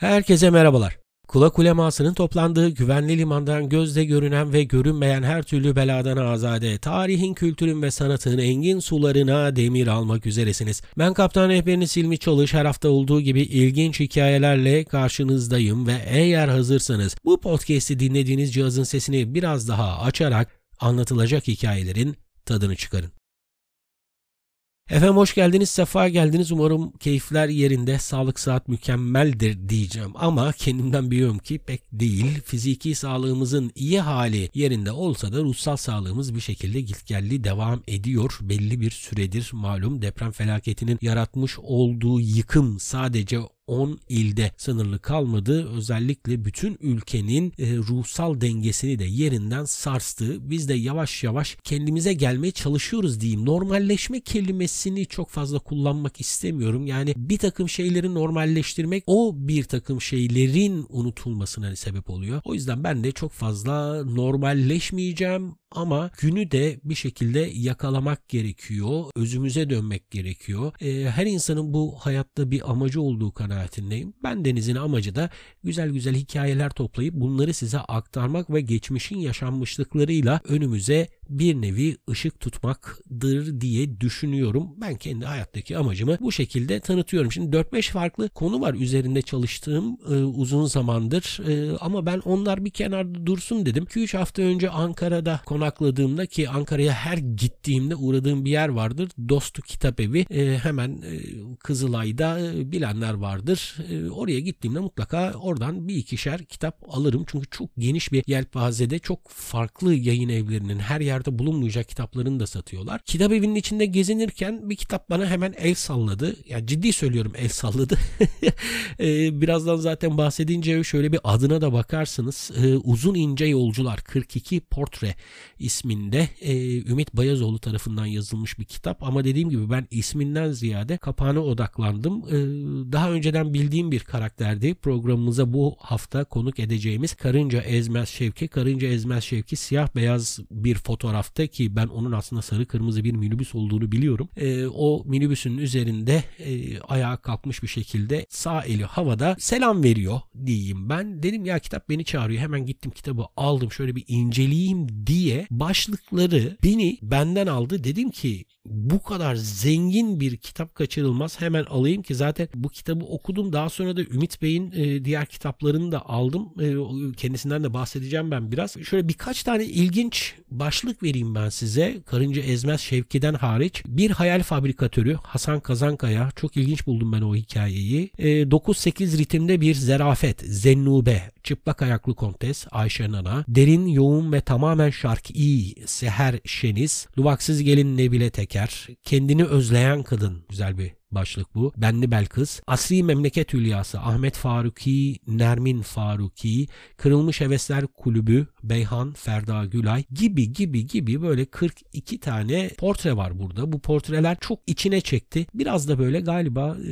Herkese merhabalar. Kula kulemasının toplandığı güvenli limandan gözde görünen ve görünmeyen her türlü beladan azade, tarihin, kültürün ve sanatın engin sularına demir almak üzeresiniz. Ben kaptan rehberiniz Silmi Çalış her hafta olduğu gibi ilginç hikayelerle karşınızdayım ve eğer hazırsanız bu podcast'i dinlediğiniz cihazın sesini biraz daha açarak anlatılacak hikayelerin tadını çıkarın. Efendim hoş geldiniz, sefa geldiniz. Umarım keyifler yerinde, sağlık saat mükemmeldir diyeceğim. Ama kendimden biliyorum ki pek değil. Fiziki sağlığımızın iyi hali yerinde olsa da ruhsal sağlığımız bir şekilde gitgelli devam ediyor. Belli bir süredir malum deprem felaketinin yaratmış olduğu yıkım sadece 10 ilde sınırlı kalmadı. Özellikle bütün ülkenin e, ruhsal dengesini de yerinden sarstı. Biz de yavaş yavaş kendimize gelmeye çalışıyoruz diyeyim. Normalleşme kelimesini çok fazla kullanmak istemiyorum. Yani bir takım şeyleri normalleştirmek o bir takım şeylerin unutulmasına sebep oluyor. O yüzden ben de çok fazla normalleşmeyeceğim ama günü de bir şekilde yakalamak gerekiyor. Özümüze dönmek gerekiyor. E, her insanın bu hayatta bir amacı olduğu kanaatindeyim. Ben Deniz'in amacı da güzel güzel hikayeler toplayıp bunları size aktarmak ve geçmişin yaşanmışlıklarıyla önümüze bir nevi ışık tutmaktır diye düşünüyorum. Ben kendi hayattaki amacımı bu şekilde tanıtıyorum. Şimdi 4-5 farklı konu var üzerinde çalıştığım e, uzun zamandır e, ama ben onlar bir kenarda dursun dedim. 2-3 hafta önce Ankara'da konakladığımda ki Ankara'ya her gittiğimde uğradığım bir yer vardır. Dostu Kitap Evi e, hemen e, Kızılay'da e, bilenler vardır. E, oraya gittiğimde mutlaka oradan bir ikişer kitap alırım. Çünkü çok geniş bir yelpazede çok farklı yayın evlerinin her yer yerde bulunmayacak kitaplarını da satıyorlar. Kitap evinin içinde gezinirken bir kitap bana hemen el salladı. Yani ciddi söylüyorum el salladı. Ee, birazdan zaten bahsedince şöyle bir adına da bakarsınız. Ee, Uzun İnce Yolcular 42 Portre isminde e, Ümit Bayazoğlu tarafından yazılmış bir kitap. Ama dediğim gibi ben isminden ziyade kapağına odaklandım. Ee, daha önceden bildiğim bir karakterdi. Programımıza bu hafta konuk edeceğimiz Karınca Ezmez Şevki. Karınca Ezmez Şevki siyah beyaz bir fotoğraf fotoğrafta ki ben onun aslında sarı kırmızı bir minibüs olduğunu biliyorum. E, o minibüsün üzerinde e, ayağa kalkmış bir şekilde sağ eli havada selam veriyor diyeyim ben. Dedim ya kitap beni çağırıyor. Hemen gittim kitabı aldım şöyle bir inceleyeyim diye başlıkları beni benden aldı. Dedim ki bu kadar zengin bir kitap kaçırılmaz. Hemen alayım ki zaten bu kitabı okudum. Daha sonra da Ümit Bey'in e, diğer kitaplarını da aldım. E, kendisinden de bahsedeceğim ben biraz. Şöyle birkaç tane ilginç başlık vereyim ben size. Karınca Ezmez Şevki'den hariç. Bir hayal fabrikatörü Hasan Kazankaya. Çok ilginç buldum ben o hikayeyi. E, 9-8 ritimde bir zerafet. Zennube. Çıplak ayaklı kontes Ayşe Nana. Derin, yoğun ve tamamen şarkı Seher Şeniz. Luvaksız gelin Nebile Teker. Kendini özleyen kadın güzel bir başlık bu. Benli Belkıs, Asri Memleket Hülyası, Ahmet Faruki, Nermin Faruki, Kırılmış Hevesler Kulübü, Beyhan, Ferda Gülay gibi gibi gibi böyle 42 tane portre var burada. Bu portreler çok içine çekti. Biraz da böyle galiba e,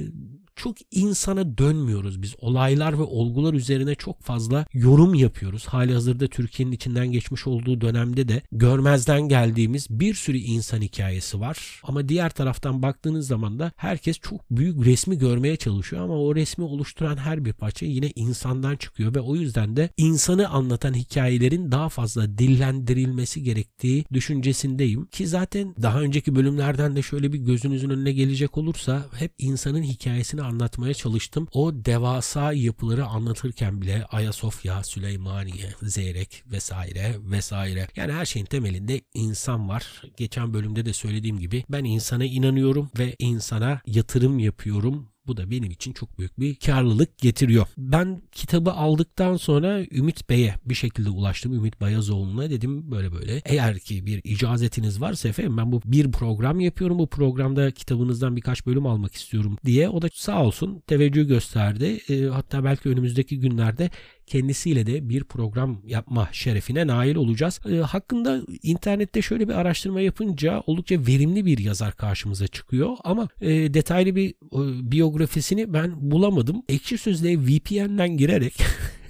çok insana dönmüyoruz biz. Olaylar ve olgular üzerine çok fazla yorum yapıyoruz. Hali hazırda Türkiye'nin içinden geçmiş olduğu dönemde de görmezden geldiğimiz bir sürü insan hikayesi var. Ama diğer taraftan baktığınız zaman da herkes çok büyük resmi görmeye çalışıyor ama o resmi oluşturan her bir parça yine insandan çıkıyor ve o yüzden de insanı anlatan hikayelerin daha fazla dillendirilmesi gerektiği düşüncesindeyim. Ki zaten daha önceki bölümlerden de şöyle bir gözünüzün önüne gelecek olursa hep insanın hikayesini anlatmaya çalıştım. O devasa yapıları anlatırken bile Ayasofya, Süleymaniye, Zeyrek vesaire vesaire. Yani her şeyin temelinde insan var. Geçen bölümde de söylediğim gibi ben insana inanıyorum ve insana yatırım yapıyorum bu da benim için çok büyük bir karlılık getiriyor. Ben kitabı aldıktan sonra Ümit Bey'e bir şekilde ulaştım. Ümit Bayazoğlu'na dedim böyle böyle. Eğer ki bir icazetiniz varsa efendim ben bu bir program yapıyorum. Bu programda kitabınızdan birkaç bölüm almak istiyorum diye. O da sağ olsun teveccüh gösterdi. E, hatta belki önümüzdeki günlerde kendisiyle de bir program yapma şerefine nail olacağız. E, hakkında internette şöyle bir araştırma yapınca oldukça verimli bir yazar karşımıza çıkıyor ama e, detaylı bir e, biyografisini ben bulamadım. Ekşi Sözlüğe VPN'den girerek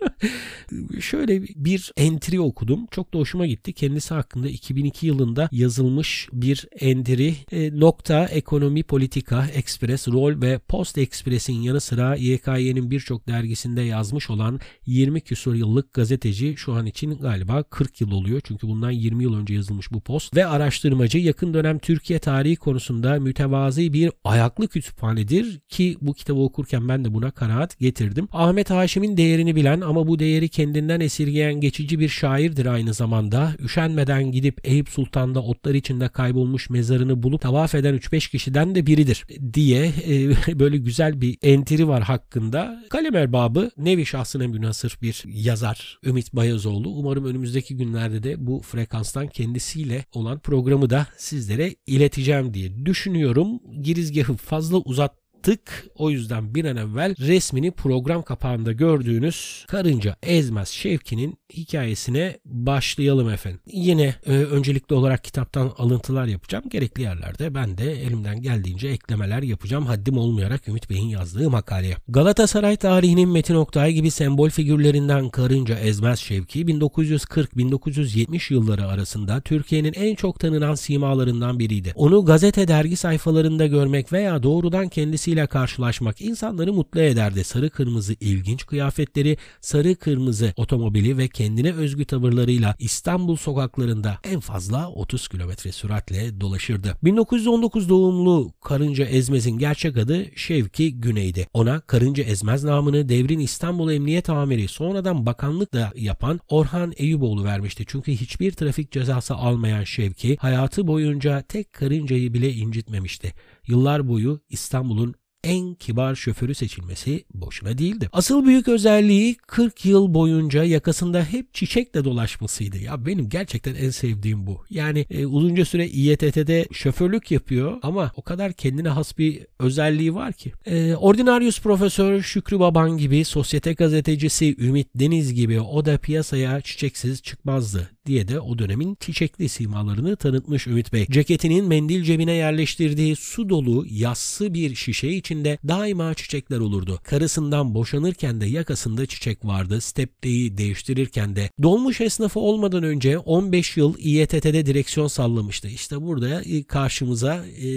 Şöyle bir entry okudum. Çok da hoşuma gitti. Kendisi hakkında 2002 yılında yazılmış bir entry. E, nokta, ekonomi, politika, ekspres, rol ve post ekspresin yanı sıra YKY'nin birçok dergisinde yazmış olan 20 küsur yıllık gazeteci şu an için galiba 40 yıl oluyor. Çünkü bundan 20 yıl önce yazılmış bu post. Ve araştırmacı yakın dönem Türkiye tarihi konusunda mütevazi bir ayaklı kütüphanedir ki bu kitabı okurken ben de buna kanaat getirdim. Ahmet Haşim'in değerini bilen ama bu değeri kendinden esirgeyen geçici bir şairdir aynı zamanda. Üşenmeden gidip Eyüp Sultan'da otlar içinde kaybolmuş mezarını bulup tavaf eden 3-5 kişiden de biridir diye e, böyle güzel bir entiri var hakkında. Kalem erbabı nevi şahsına münasır bir yazar Ümit Bayazoğlu. Umarım önümüzdeki günlerde de bu frekanstan kendisiyle olan programı da sizlere ileteceğim diye düşünüyorum. Girizgahı fazla uzat yaptık. O yüzden bir an evvel resmini program kapağında gördüğünüz Karınca Ezmez Şevki'nin hikayesine başlayalım efendim. Yine e, öncelikli olarak kitaptan alıntılar yapacağım. Gerekli yerlerde ben de elimden geldiğince eklemeler yapacağım. Haddim olmayarak Ümit Bey'in yazdığı makaleye. Galatasaray tarihinin Metin Oktay gibi sembol figürlerinden Karınca Ezmez Şevki 1940-1970 yılları arasında Türkiye'nin en çok tanınan simalarından biriydi. Onu gazete dergi sayfalarında görmek veya doğrudan kendisi kendisiyle karşılaşmak insanları mutlu ederdi. Sarı kırmızı ilginç kıyafetleri, sarı kırmızı otomobili ve kendine özgü tavırlarıyla İstanbul sokaklarında en fazla 30 kilometre süratle dolaşırdı. 1919 doğumlu Karınca Ezmez'in gerçek adı Şevki Güney'di. Ona Karınca Ezmez namını devrin İstanbul Emniyet Amiri sonradan bakanlık da yapan Orhan Eyüboğlu vermişti. Çünkü hiçbir trafik cezası almayan Şevki hayatı boyunca tek karıncayı bile incitmemişti. Yıllar boyu İstanbul'un en kibar şoförü seçilmesi boşuna değildi. Asıl büyük özelliği 40 yıl boyunca yakasında hep çiçekle dolaşmasıydı. Ya benim gerçekten en sevdiğim bu. Yani e, uzunca süre İETT'de şoförlük yapıyor ama o kadar kendine has bir özelliği var ki. E, Ordinarius Profesör Şükrü Baban gibi, sosyete gazetecisi Ümit Deniz gibi o da piyasaya çiçeksiz çıkmazdı diye de o dönemin çiçekli simalarını tanıtmış Ümit Bey. Ceketinin mendil cebine yerleştirdiği su dolu yassı bir şişe içinde daima çiçekler olurdu. Karısından boşanırken de yakasında çiçek vardı. Stepteyi değiştirirken de. Dolmuş esnafı olmadan önce 15 yıl İETT'de direksiyon sallamıştı. İşte burada e, karşımıza e,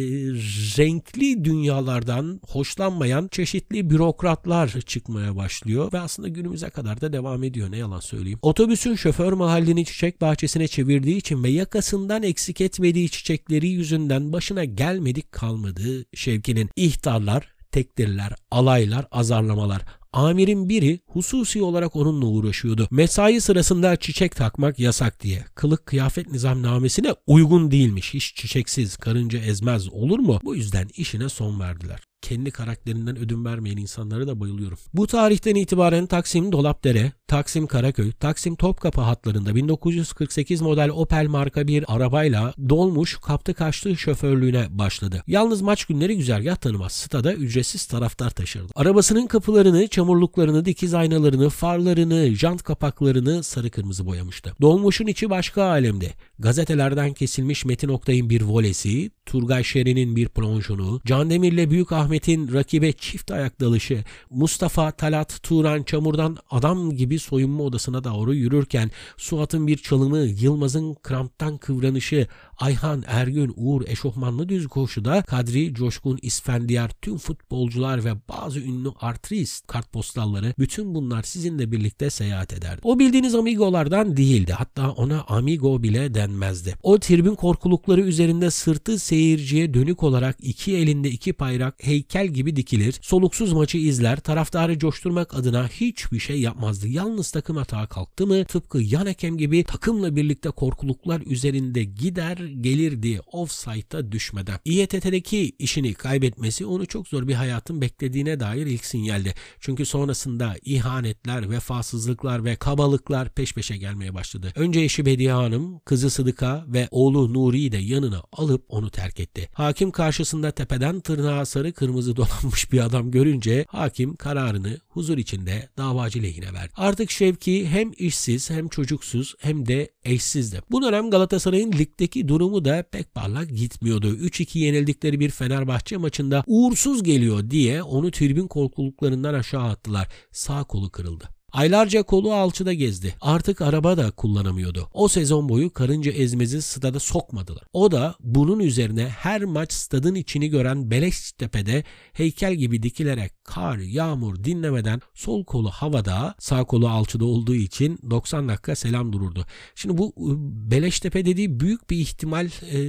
renkli dünyalardan hoşlanmayan çeşitli bürokratlar çıkmaya başlıyor ve aslında günümüze kadar da devam ediyor ne yalan söyleyeyim. Otobüsün şoför mahallini çiçek bahçesine çevirdiği için ve yakasından eksik etmediği çiçekleri yüzünden başına gelmedik kalmadığı Şevki'nin ihtarlar, tekdirler, alaylar, azarlamalar. Amirin biri hususi olarak onunla uğraşıyordu. Mesai sırasında çiçek takmak yasak diye. Kılık kıyafet nizamnamesine uygun değilmiş. Hiç çiçeksiz karınca ezmez olur mu? Bu yüzden işine son verdiler kendi karakterinden ödün vermeyen insanlara da bayılıyorum. Bu tarihten itibaren Taksim Dolapdere, Taksim Karaköy, Taksim Topkapı hatlarında 1948 model Opel marka bir arabayla dolmuş kaptı kaçtı şoförlüğüne başladı. Yalnız maç günleri güzergah tanımaz. Stada ücretsiz taraftar taşırdı. Arabasının kapılarını, çamurluklarını, dikiz aynalarını, farlarını, jant kapaklarını sarı kırmızı boyamıştı. Dolmuşun içi başka alemde. Gazetelerden kesilmiş Metin Oktay'ın bir volesi, Turgay Şerin'in bir plonjunu, Can Demir'le Büyük Ahmet'in rakibe çift ayak dalışı, Mustafa, Talat, Turan çamurdan adam gibi soyunma odasına doğru yürürken Suat'ın bir çalımı, Yılmaz'ın kramptan kıvranışı, Ayhan, Ergün, Uğur, Eşofmanlı Düz Koşu'da Kadri, Coşkun, İsfendiyar, tüm futbolcular ve bazı ünlü artist kartpostalları bütün bunlar sizinle birlikte seyahat ederdi. O bildiğiniz amigolardan değildi. Hatta ona amigo bile denmezdi. O tribün korkulukları üzerinde sırtı seyirciye dönük olarak iki elinde iki bayrak heykel gibi dikilir. Soluksuz maçı izler. Taraftarı coşturmak adına hiçbir şey yapmazdı. Yalnız takım hata kalktı mı tıpkı yan hakem gibi takımla birlikte korkuluklar üzerinde gider gelirdi offside'a düşmeden. İETT'deki işini kaybetmesi onu çok zor bir hayatın beklediğine dair ilk sinyaldi. Çünkü sonrasında ihanetler, vefasızlıklar ve kabalıklar peş peşe gelmeye başladı. Önce eşi Bediye Hanım, kızı Sıdıka ve oğlu Nuri'yi de yanına alıp onu terk etti. Hakim karşısında tepeden tırnağa sarı kırmızı dolanmış bir adam görünce hakim kararını huzur içinde davacı lehine verdi. Artık Şevki hem işsiz hem çocuksuz hem de eşsizdi. Bu dönem Galatasaray'ın ligdeki durumu da pek parlak gitmiyordu. 3-2 yenildikleri bir Fenerbahçe maçında uğursuz geliyor diye onu tribün korkuluklarından aşağı attılar. Sağ kolu kırıldı. Aylarca kolu alçıda gezdi. Artık araba da kullanamıyordu. O sezon boyu karınca ezmezi stada sokmadılar. O da bunun üzerine her maç stadın içini gören Beleştepe'de heykel gibi dikilerek kar, yağmur dinlemeden sol kolu havada, sağ kolu alçıda olduğu için 90 dakika selam dururdu. Şimdi bu ıı, Beleştepe dediği büyük bir ihtimal e,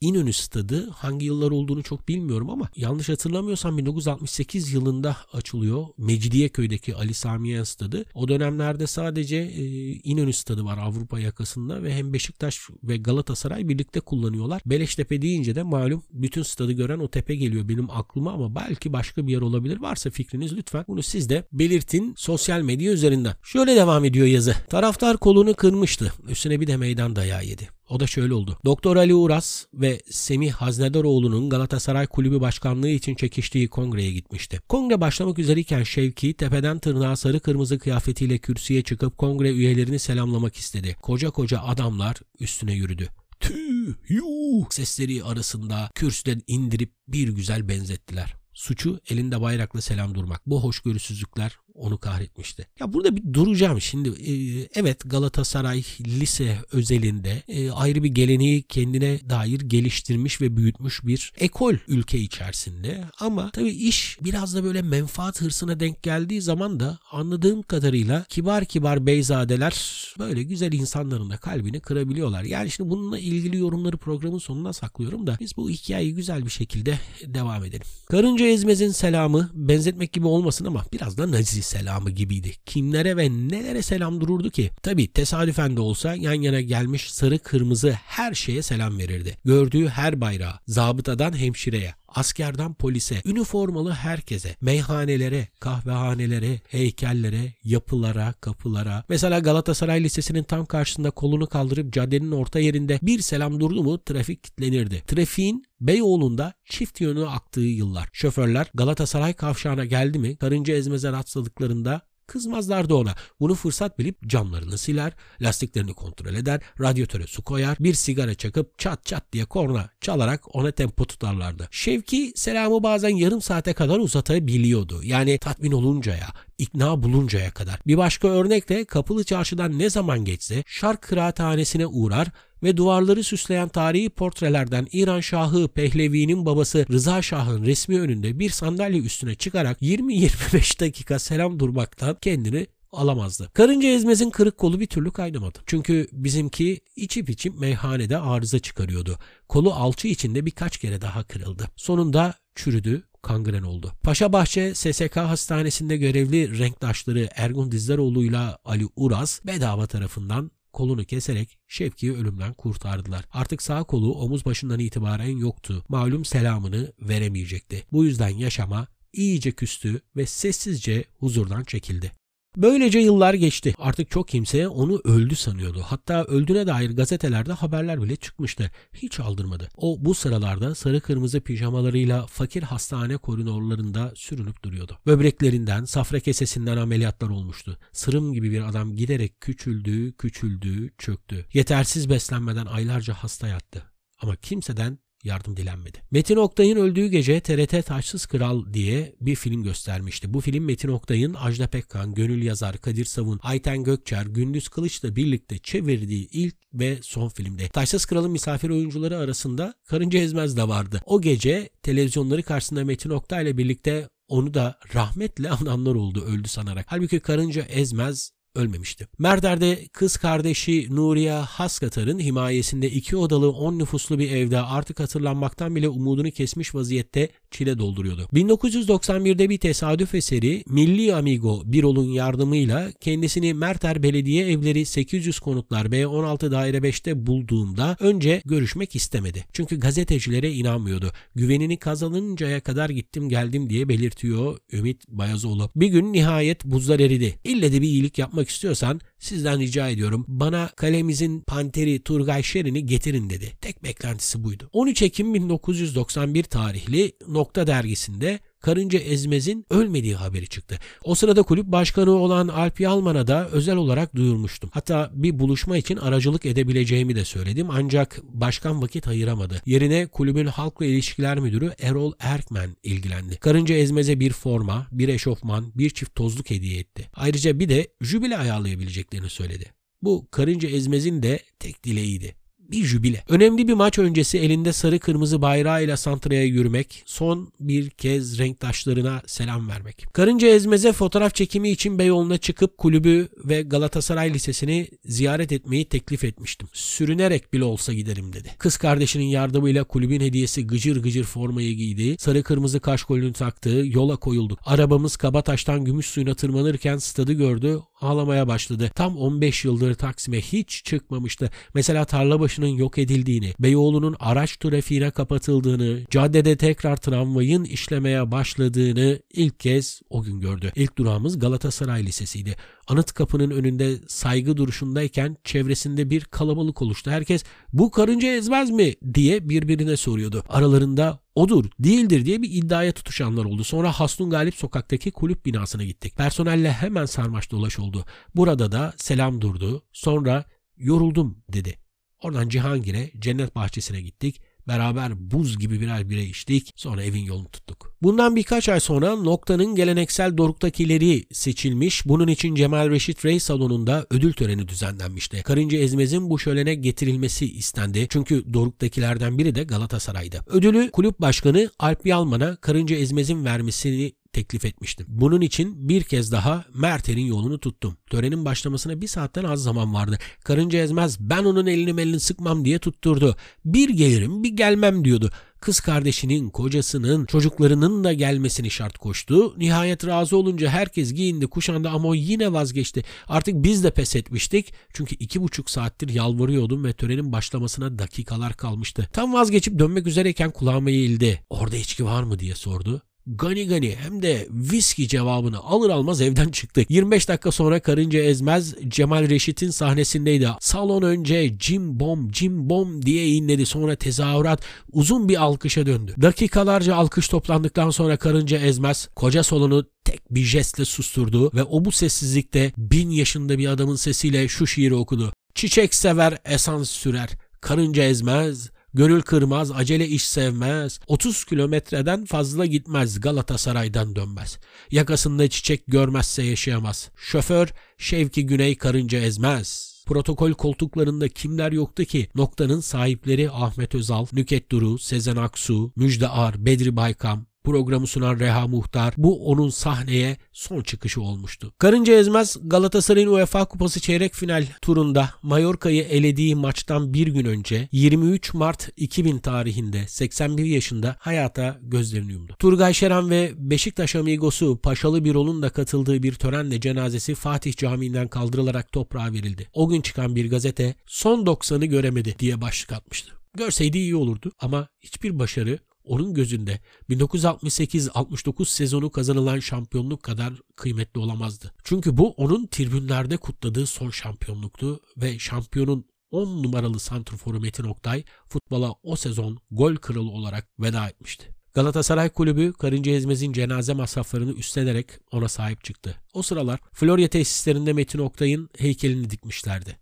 İnönü stadı. Hangi yıllar olduğunu çok bilmiyorum ama yanlış hatırlamıyorsam 1968 yılında açılıyor. Mecidiyeköy'deki Ali Sami stadı. O dönemlerde sadece e, İnönü stadı var Avrupa yakasında ve hem Beşiktaş ve Galatasaray birlikte kullanıyorlar. Beleştepe deyince de malum bütün stadı gören o tepe geliyor benim aklıma ama belki başka bir yer olabilir. Varsa fikriniz lütfen bunu siz de belirtin sosyal medya üzerinden. Şöyle devam ediyor yazı. Taraftar kolunu kırmıştı. Üstüne bir de meydan dayağı yedi. O da şöyle oldu. Doktor Ali Uras ve Semih Haznedaroğlu'nun Galatasaray Kulübü Başkanlığı için çekiştiği kongreye gitmişti. Kongre başlamak üzereyken Şevki tepeden tırnağa sarı kırmızı kıyafetiyle kürsüye çıkıp kongre üyelerini selamlamak istedi. Koca koca adamlar üstüne yürüdü. Tüh, yuh sesleri arasında kürsüden indirip bir güzel benzettiler. Suçu elinde bayrakla selam durmak. Bu hoşgörüsüzlükler onu kahretmişti. Ya burada bir duracağım şimdi. E, evet Galatasaray lise özelinde e, ayrı bir geleneği kendine dair geliştirmiş ve büyütmüş bir ekol ülke içerisinde. Ama tabii iş biraz da böyle menfaat hırsına denk geldiği zaman da anladığım kadarıyla kibar kibar beyzadeler böyle güzel insanların da kalbini kırabiliyorlar. Yani şimdi bununla ilgili yorumları programın sonuna saklıyorum da biz bu hikayeyi güzel bir şekilde devam edelim. Karınca Ezmez'in selamı benzetmek gibi olmasın ama biraz da naziz selamı gibiydi. Kimlere ve nelere selam dururdu ki? Tabi tesadüfen de olsa yan yana gelmiş sarı kırmızı her şeye selam verirdi. Gördüğü her bayrağa, zabıtadan hemşireye, askerden polise, üniformalı herkese, meyhanelere, kahvehanelere, heykellere, yapılara, kapılara. Mesela Galatasaray Lisesi'nin tam karşısında kolunu kaldırıp caddenin orta yerinde bir selam durdu mu trafik kilitlenirdi. Trafiğin Beyoğlu'nda çift yönlü aktığı yıllar. Şoförler Galatasaray kavşağına geldi mi karınca ezmeze rastladıklarında Kızmazlardı ona. Bunu fırsat bilip camlarını siler, lastiklerini kontrol eder, radyatöre su koyar, bir sigara çakıp çat çat diye korna çalarak ona tempo tutarlardı. Şevki selamı bazen yarım saate kadar uzatabiliyordu. Yani tatmin oluncaya, ikna buluncaya kadar. Bir başka örnek de Kapılı Çarşı'dan ne zaman geçse Şark Kıraathanesi'ne uğrar ve duvarları süsleyen tarihi portrelerden İran Şahı Pehlevi'nin babası Rıza Şah'ın resmi önünde bir sandalye üstüne çıkarak 20-25 dakika selam durmaktan kendini alamazdı. Karınca ezmezin kırık kolu bir türlü kaynamadı. Çünkü bizimki içip içip meyhanede arıza çıkarıyordu. Kolu alçı içinde birkaç kere daha kırıldı. Sonunda çürüdü, kangren oldu. Paşabahçe SSK hastanesinde görevli renktaşları Ergun Dizdaroğlu ile Ali Uras bedava tarafından kolunu keserek Şevki'yi ölümden kurtardılar. Artık sağ kolu omuz başından itibaren yoktu. Malum selamını veremeyecekti. Bu yüzden yaşama iyice küstü ve sessizce huzurdan çekildi. Böylece yıllar geçti. Artık çok kimse onu öldü sanıyordu. Hatta öldüğüne dair gazetelerde haberler bile çıkmıştı. Hiç aldırmadı. O bu sıralarda sarı kırmızı pijamalarıyla fakir hastane koridorlarında sürünüp duruyordu. Böbreklerinden, safra kesesinden ameliyatlar olmuştu. Sırım gibi bir adam giderek küçüldü, küçüldü, çöktü. Yetersiz beslenmeden aylarca hasta yattı. Ama kimseden yardım dilenmedi. Metin Oktay'ın öldüğü gece TRT Taşsız Kral diye bir film göstermişti. Bu film Metin Oktay'ın Ajda Pekkan, Gönül Yazar, Kadir Savun, Ayten Gökçer, Gündüz Kılıç'la birlikte çevirdiği ilk ve son filmde. Taşsız Kral'ın misafir oyuncuları arasında Karınca Ezmez de vardı. O gece televizyonları karşısında Metin Oktay ile birlikte onu da rahmetle ananlar oldu öldü sanarak. Halbuki Karınca Ezmez ölmemişti. Merder'de kız kardeşi Nuriye Haskatar'ın himayesinde iki odalı 10 nüfuslu bir evde artık hatırlanmaktan bile umudunu kesmiş vaziyette çile dolduruyordu. 1991'de bir tesadüf eseri Milli Amigo Birol'un yardımıyla kendisini Merter Belediye Evleri 800 konutlar B16 daire 5'te bulduğumda önce görüşmek istemedi. Çünkü gazetecilere inanmıyordu. Güvenini kazanıncaya kadar gittim geldim diye belirtiyor Ümit Bayazoğlu. Bir gün nihayet buzlar eridi. İlle de bir iyilik yapmak yapmak istiyorsan sizden rica ediyorum bana kalemizin panteri Turgay Şerin'i getirin dedi. Tek beklentisi buydu. 13 Ekim 1991 tarihli Nokta dergisinde Karınca Ezmez'in ölmediği haberi çıktı. O sırada kulüp başkanı olan Alp Yalman'a da özel olarak duyurmuştum. Hatta bir buluşma için aracılık edebileceğimi de söyledim ancak başkan vakit ayıramadı. Yerine kulübün halkla ilişkiler müdürü Erol Erkmen ilgilendi. Karınca Ezmez'e bir forma, bir eşofman, bir çift tozluk hediye etti. Ayrıca bir de jübile ayarlayabileceklerini söyledi. Bu Karınca Ezmez'in de tek dileğiydi bir jübile. Önemli bir maç öncesi elinde sarı kırmızı bayrağıyla Santra'ya yürümek, son bir kez renktaşlarına selam vermek. Karınca Ezmez'e fotoğraf çekimi için Beyoğlu'na çıkıp kulübü ve Galatasaray Lisesi'ni ziyaret etmeyi teklif etmiştim. Sürünerek bile olsa giderim dedi. Kız kardeşinin yardımıyla kulübün hediyesi gıcır gıcır formayı giydi, sarı kırmızı kaşkolünü taktı, yola koyulduk. Arabamız Kabataş'tan gümüş suyuna tırmanırken stadı gördü, ağlamaya başladı. Tam 15 yıldır Taksim'e hiç çıkmamıştı. Mesela tarla başının yok edildiğini, Beyoğlu'nun araç trafiğine kapatıldığını, caddede tekrar tramvayın işlemeye başladığını ilk kez o gün gördü. İlk durağımız Galatasaray Lisesi'ydi. Anıt kapının önünde saygı duruşundayken çevresinde bir kalabalık oluştu. Herkes bu karınca ezmez mi diye birbirine soruyordu. Aralarında odur, değildir diye bir iddiaya tutuşanlar oldu. Sonra Hasnun Galip sokaktaki kulüp binasına gittik. Personelle hemen sarmaş dolaş oldu. Burada da selam durdu. Sonra yoruldum dedi. Oradan Cihangir'e, cennet bahçesine gittik. Beraber buz gibi birer bire içtik. Sonra evin yolunu tuttuk. Bundan birkaç ay sonra Nokta'nın geleneksel doruktakileri seçilmiş. Bunun için Cemal Reşit Rey salonunda ödül töreni düzenlenmişti. Karınca Ezmez'in bu şölene getirilmesi istendi. Çünkü doruktakilerden biri de Galatasaray'dı. Ödülü kulüp başkanı Alp Yalman'a Karınca Ezmez'in vermesini teklif etmiştim. Bunun için bir kez daha Mert'in yolunu tuttum. Törenin başlamasına bir saatten az zaman vardı. Karınca ezmez ben onun elini elini sıkmam diye tutturdu. Bir gelirim bir gelmem diyordu. Kız kardeşinin, kocasının, çocuklarının da gelmesini şart koştu. Nihayet razı olunca herkes giyindi, kuşandı ama o yine vazgeçti. Artık biz de pes etmiştik. Çünkü iki buçuk saattir yalvarıyordum ve törenin başlamasına dakikalar kalmıştı. Tam vazgeçip dönmek üzereyken kulağıma eğildi. Orada içki var mı diye sordu. Gani gani hem de viski cevabını alır almaz evden çıktı. 25 dakika sonra karınca ezmez Cemal Reşit'in sahnesindeydi. Salon önce Jim Bom Jim Bom diye inledi sonra tezahürat uzun bir alkışa döndü. Dakikalarca alkış toplandıktan sonra karınca ezmez koca salonu tek bir jestle susturdu ve o bu sessizlikte bin yaşında bir adamın sesiyle şu şiiri okudu. Çiçek sever esans sürer, karınca ezmez, Gönül kırmaz, acele iş sevmez. 30 kilometreden fazla gitmez, Galatasaray'dan dönmez. Yakasında çiçek görmezse yaşayamaz. Şoför Şevki Güney karınca ezmez. Protokol koltuklarında kimler yoktu ki? Noktanın sahipleri Ahmet Özal, Nüket Duru, Sezen Aksu, Müjde Ar, Bedri Baykam, Programı sunan Reha Muhtar bu onun sahneye son çıkışı olmuştu. Karınca Ezmez Galatasaray'ın UEFA Kupası çeyrek final turunda Mallorca'yı elediği maçtan bir gün önce 23 Mart 2000 tarihinde 81 yaşında hayata gözlerini yumdu. Turgay Şeran ve Beşiktaş amigosu Paşalı Birol'un da katıldığı bir törenle cenazesi Fatih Camii'nden kaldırılarak toprağa verildi. O gün çıkan bir gazete son 90'ı göremedi diye başlık atmıştı. Görseydi iyi olurdu ama hiçbir başarı onun gözünde 1968-69 sezonu kazanılan şampiyonluk kadar kıymetli olamazdı. Çünkü bu onun tribünlerde kutladığı son şampiyonluktu ve şampiyonun 10 numaralı santrforu Metin Oktay futbola o sezon gol kralı olarak veda etmişti. Galatasaray Kulübü Karınca Ezmez'in cenaze masraflarını üstlenerek ona sahip çıktı. O sıralar Florya tesislerinde Metin Oktay'ın heykelini dikmişlerdi.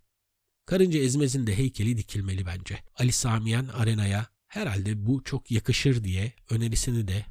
Karınca Ezmez'in de heykeli dikilmeli bence. Ali Samiyen Arena'ya Herhalde bu çok yakışır diye önerisini de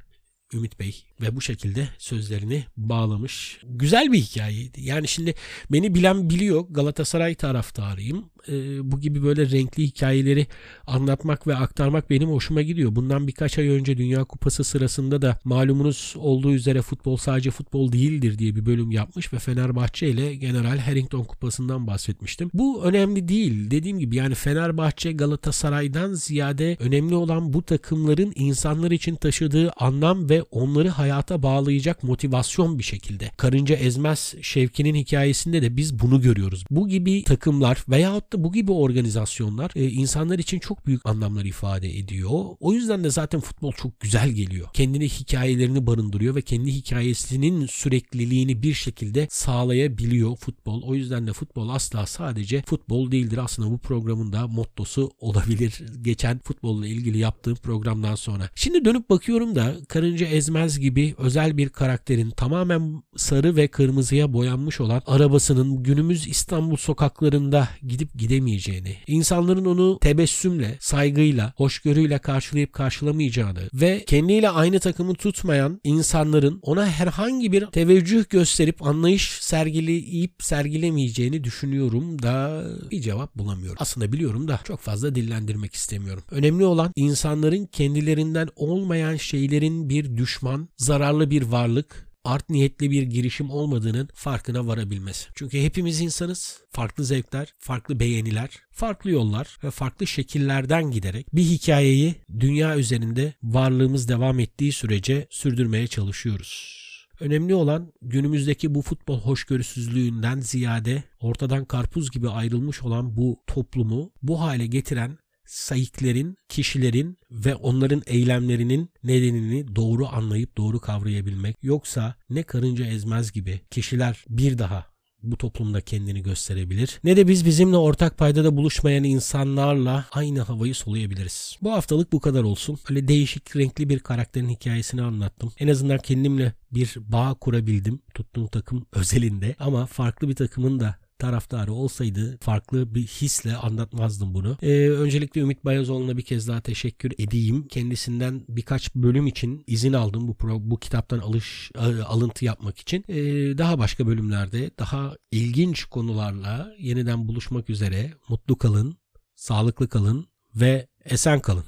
Ümit Bey ve bu şekilde sözlerini bağlamış. Güzel bir hikayeydi. Yani şimdi beni bilen biliyor Galatasaray taraftarıyım. E, bu gibi böyle renkli hikayeleri anlatmak ve aktarmak benim hoşuma gidiyor. Bundan birkaç ay önce Dünya Kupası sırasında da malumunuz olduğu üzere futbol sadece futbol değildir diye bir bölüm yapmış ve Fenerbahçe ile General Harrington Kupası'ndan bahsetmiştim. Bu önemli değil. Dediğim gibi yani Fenerbahçe Galatasaray'dan ziyade önemli olan bu takımların insanlar için taşıdığı anlam ve onları hayata bağlayacak motivasyon bir şekilde. Karınca Ezmez Şevki'nin hikayesinde de biz bunu görüyoruz. Bu gibi takımlar veyahut da bu gibi organizasyonlar e, insanlar için çok büyük anlamlar ifade ediyor. O yüzden de zaten futbol çok güzel geliyor. Kendini hikayelerini barındırıyor ve kendi hikayesinin sürekliliğini bir şekilde sağlayabiliyor futbol. O yüzden de futbol asla sadece futbol değildir. Aslında bu programın da mottosu olabilir. Geçen futbolla ilgili yaptığım programdan sonra. Şimdi dönüp bakıyorum da Karınca ezmez gibi özel bir karakterin tamamen sarı ve kırmızıya boyanmış olan arabasının günümüz İstanbul sokaklarında gidip gidemeyeceğini, insanların onu tebessümle, saygıyla, hoşgörüyle karşılayıp karşılamayacağını ve kendiyle aynı takımı tutmayan insanların ona herhangi bir teveccüh gösterip anlayış sergileyip sergilemeyeceğini düşünüyorum da bir cevap bulamıyorum. Aslında biliyorum da çok fazla dillendirmek istemiyorum. Önemli olan insanların kendilerinden olmayan şeylerin bir düşman, zararlı bir varlık, art niyetli bir girişim olmadığının farkına varabilmesi. Çünkü hepimiz insanız. Farklı zevkler, farklı beğeniler, farklı yollar ve farklı şekillerden giderek bir hikayeyi dünya üzerinde varlığımız devam ettiği sürece sürdürmeye çalışıyoruz. Önemli olan günümüzdeki bu futbol hoşgörüsüzlüğünden ziyade ortadan karpuz gibi ayrılmış olan bu toplumu bu hale getiren sayıklerin, kişilerin ve onların eylemlerinin nedenini doğru anlayıp doğru kavrayabilmek. Yoksa ne karınca ezmez gibi kişiler bir daha bu toplumda kendini gösterebilir. Ne de biz bizimle ortak paydada buluşmayan insanlarla aynı havayı soluyabiliriz. Bu haftalık bu kadar olsun. Öyle değişik renkli bir karakterin hikayesini anlattım. En azından kendimle bir bağ kurabildim tuttuğum takım özelinde ama farklı bir takımın da taraftarı olsaydı farklı bir hisle anlatmazdım bunu. Ee, öncelikle Ümit Bayazoğlu'na bir kez daha teşekkür edeyim. Kendisinden birkaç bölüm için izin aldım bu pro, bu kitaptan alış alıntı yapmak için. Ee, daha başka bölümlerde daha ilginç konularla yeniden buluşmak üzere. Mutlu kalın, sağlıklı kalın ve esen kalın.